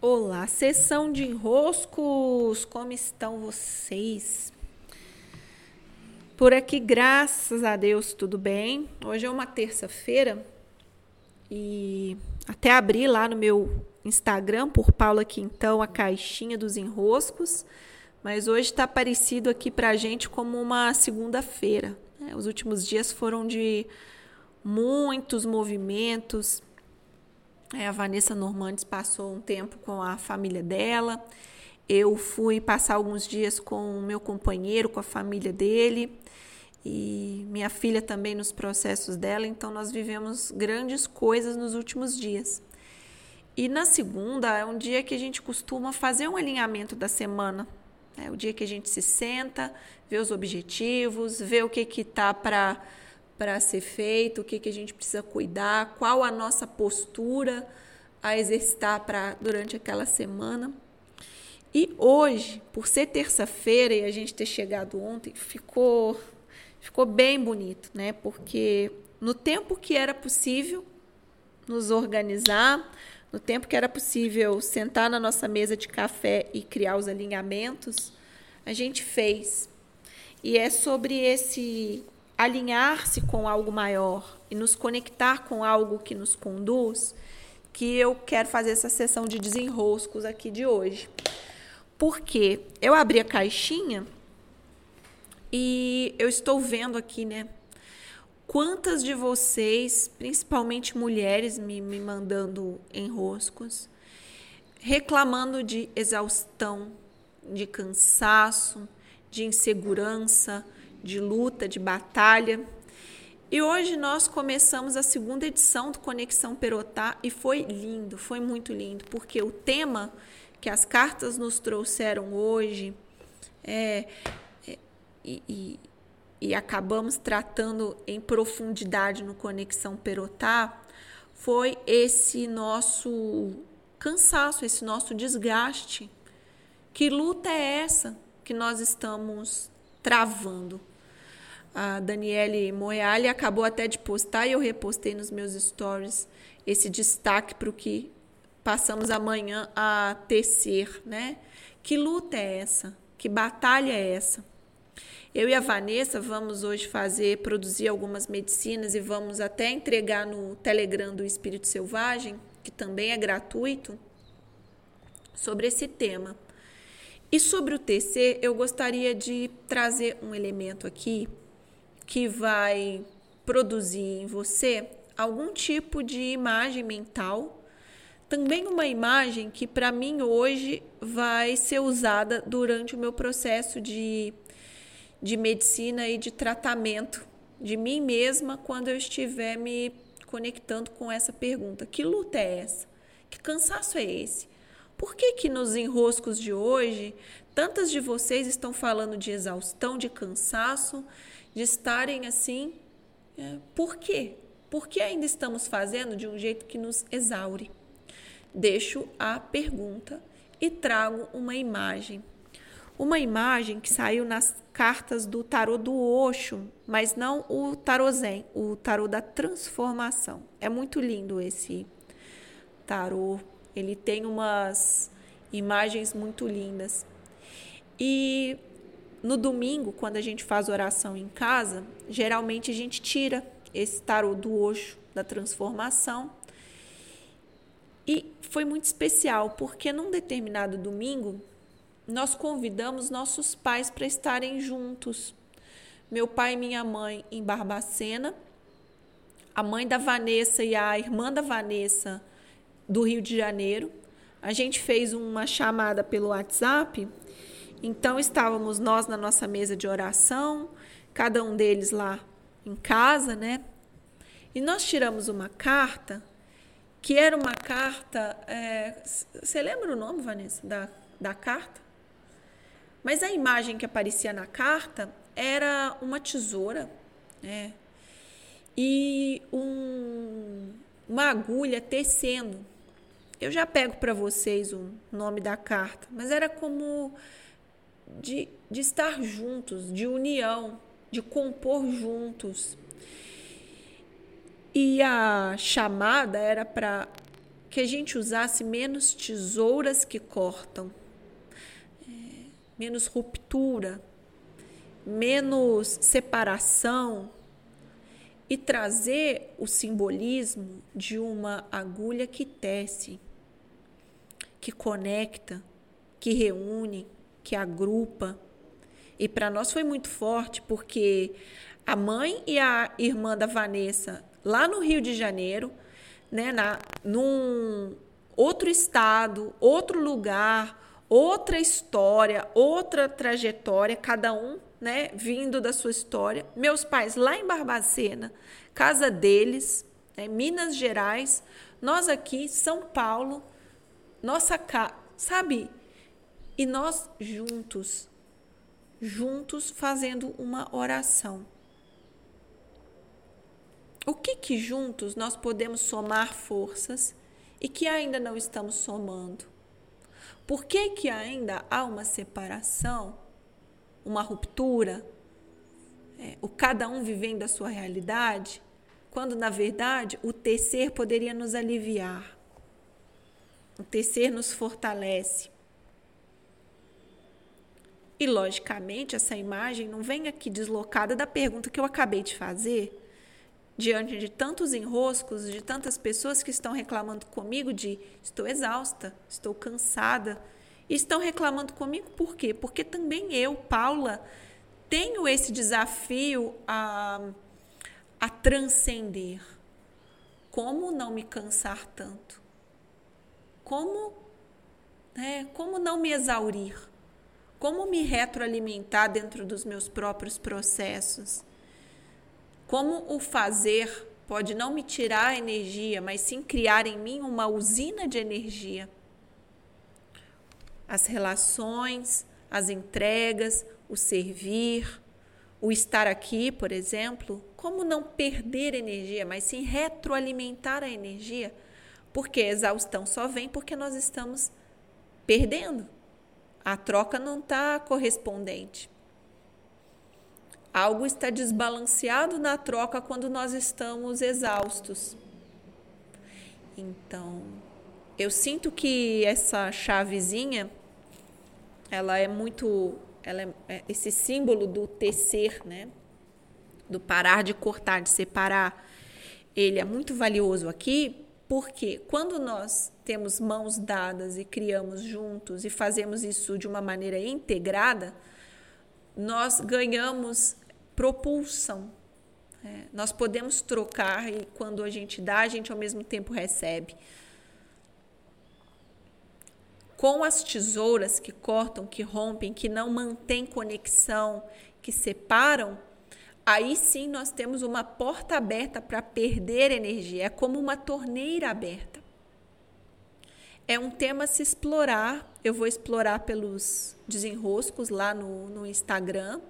Olá, sessão de enroscos, como estão vocês? Por aqui, graças a Deus, tudo bem. Hoje é uma terça-feira e até abri lá no meu Instagram, por Paula Quintão, a caixinha dos enroscos, mas hoje está parecido aqui para a gente como uma segunda-feira. Né? Os últimos dias foram de muitos movimentos, a Vanessa Normandes passou um tempo com a família dela. Eu fui passar alguns dias com o meu companheiro, com a família dele. E minha filha também nos processos dela. Então, nós vivemos grandes coisas nos últimos dias. E na segunda é um dia que a gente costuma fazer um alinhamento da semana. É o dia que a gente se senta, vê os objetivos, vê o que que tá para para ser feito, o que, que a gente precisa cuidar, qual a nossa postura a exercitar para durante aquela semana. E hoje, por ser terça-feira e a gente ter chegado ontem, ficou ficou bem bonito, né? Porque no tempo que era possível nos organizar, no tempo que era possível sentar na nossa mesa de café e criar os alinhamentos, a gente fez. E é sobre esse alinhar-se com algo maior e nos conectar com algo que nos conduz, que eu quero fazer essa sessão de desenroscos aqui de hoje. Porque eu abri a caixinha e eu estou vendo aqui, né? Quantas de vocês, principalmente mulheres, me, me mandando enroscos, reclamando de exaustão, de cansaço, de insegurança, de luta, de batalha. E hoje nós começamos a segunda edição do Conexão Perotá e foi lindo, foi muito lindo, porque o tema que as cartas nos trouxeram hoje é, é e, e, e acabamos tratando em profundidade no Conexão Perotá foi esse nosso cansaço, esse nosso desgaste. Que luta é essa que nós estamos travando? A Daniele Moyali acabou até de postar e eu repostei nos meus stories esse destaque para o que passamos amanhã a tecer, né? Que luta é essa? Que batalha é essa? Eu e a Vanessa vamos hoje fazer, produzir algumas medicinas e vamos até entregar no Telegram do Espírito Selvagem, que também é gratuito, sobre esse tema. E sobre o TC, eu gostaria de trazer um elemento aqui que vai produzir em você algum tipo de imagem mental, também uma imagem que para mim hoje vai ser usada durante o meu processo de, de medicina e de tratamento de mim mesma quando eu estiver me conectando com essa pergunta: que luta é essa? Que cansaço é esse? Por que que nos enroscos de hoje tantas de vocês estão falando de exaustão, de cansaço, de estarem assim. É, por quê? Por que ainda estamos fazendo de um jeito que nos exaure? Deixo a pergunta e trago uma imagem. Uma imagem que saiu nas cartas do tarô do Osho, mas não o tarô Zen, o tarô da transformação. É muito lindo esse tarô. Ele tem umas imagens muito lindas. E no domingo, quando a gente faz oração em casa, geralmente a gente tira esse tarô do Osho, da transformação. E foi muito especial, porque num determinado domingo, nós convidamos nossos pais para estarem juntos. Meu pai e minha mãe em Barbacena, a mãe da Vanessa e a irmã da Vanessa do Rio de Janeiro. A gente fez uma chamada pelo WhatsApp então estávamos nós na nossa mesa de oração, cada um deles lá em casa, né? E nós tiramos uma carta, que era uma carta. É, você lembra o nome, Vanessa, da, da carta? Mas a imagem que aparecia na carta era uma tesoura, né? E um, uma agulha tecendo. Eu já pego para vocês o nome da carta, mas era como de, de estar juntos, de união, de compor juntos. E a chamada era para que a gente usasse menos tesouras que cortam, menos ruptura, menos separação e trazer o simbolismo de uma agulha que tece, que conecta, que reúne, que agrupa. E para nós foi muito forte porque a mãe e a irmã da Vanessa, lá no Rio de Janeiro, né, na, num outro estado, outro lugar, outra história, outra trajetória, cada um né, vindo da sua história. Meus pais lá em Barbacena, casa deles, né, Minas Gerais, nós aqui, São Paulo, nossa casa, sabe? E nós juntos, juntos fazendo uma oração. O que que juntos nós podemos somar forças e que ainda não estamos somando? Por que que ainda há uma separação? uma ruptura, é, o cada um vivendo a sua realidade, quando na verdade o tecer poderia nos aliviar. O tecer nos fortalece. E logicamente essa imagem não vem aqui deslocada da pergunta que eu acabei de fazer, diante de tantos enroscos, de tantas pessoas que estão reclamando comigo de estou exausta, estou cansada, e estão reclamando comigo por quê? Porque também eu, Paula, tenho esse desafio a, a transcender. Como não me cansar tanto? Como, né, como não me exaurir? Como me retroalimentar dentro dos meus próprios processos? Como o fazer pode não me tirar energia, mas sim criar em mim uma usina de energia? as relações, as entregas, o servir, o estar aqui, por exemplo, como não perder energia, mas sim retroalimentar a energia, porque a exaustão só vem porque nós estamos perdendo. A troca não está correspondente. Algo está desbalanceado na troca quando nós estamos exaustos. Então, eu sinto que essa chavezinha ela é muito, ela é, é esse símbolo do tecer, né? Do parar de cortar, de separar. Ele é muito valioso aqui porque quando nós temos mãos dadas e criamos juntos e fazemos isso de uma maneira integrada, nós ganhamos propulsão. É, nós podemos trocar e quando a gente dá, a gente ao mesmo tempo recebe com as tesouras que cortam, que rompem, que não mantêm conexão, que separam, aí sim nós temos uma porta aberta para perder energia. É como uma torneira aberta. É um tema a se explorar. Eu vou explorar pelos desenroscos lá no, no Instagram.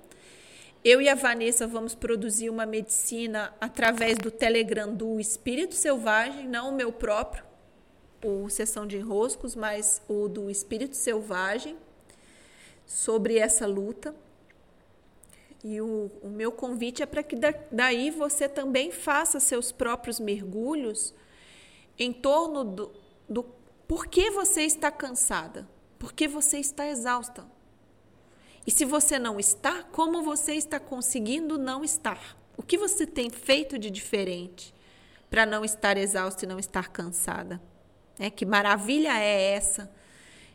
Eu e a Vanessa vamos produzir uma medicina através do Telegram do Espírito Selvagem, não o meu próprio o Sessão de Enroscos, mas o do Espírito Selvagem, sobre essa luta. E o, o meu convite é para que da, daí você também faça seus próprios mergulhos em torno do, do por que você está cansada, por que você está exausta. E se você não está, como você está conseguindo não estar? O que você tem feito de diferente para não estar exausta e não estar cansada? Né? Que maravilha é essa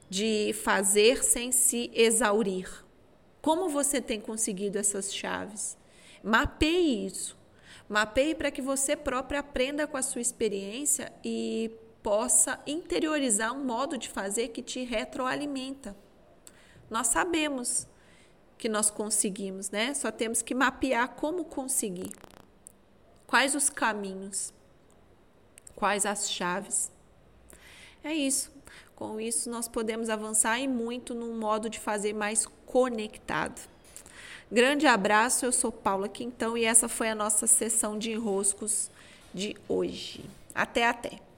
de fazer sem se exaurir? Como você tem conseguido essas chaves? Mapeie isso. Mapeie para que você própria aprenda com a sua experiência e possa interiorizar um modo de fazer que te retroalimenta. Nós sabemos que nós conseguimos, né? Só temos que mapear como conseguir. Quais os caminhos? Quais as chaves? É isso. Com isso, nós podemos avançar e muito num modo de fazer mais conectado. Grande abraço, eu sou Paula Quintão e essa foi a nossa sessão de enroscos de hoje. Até, até!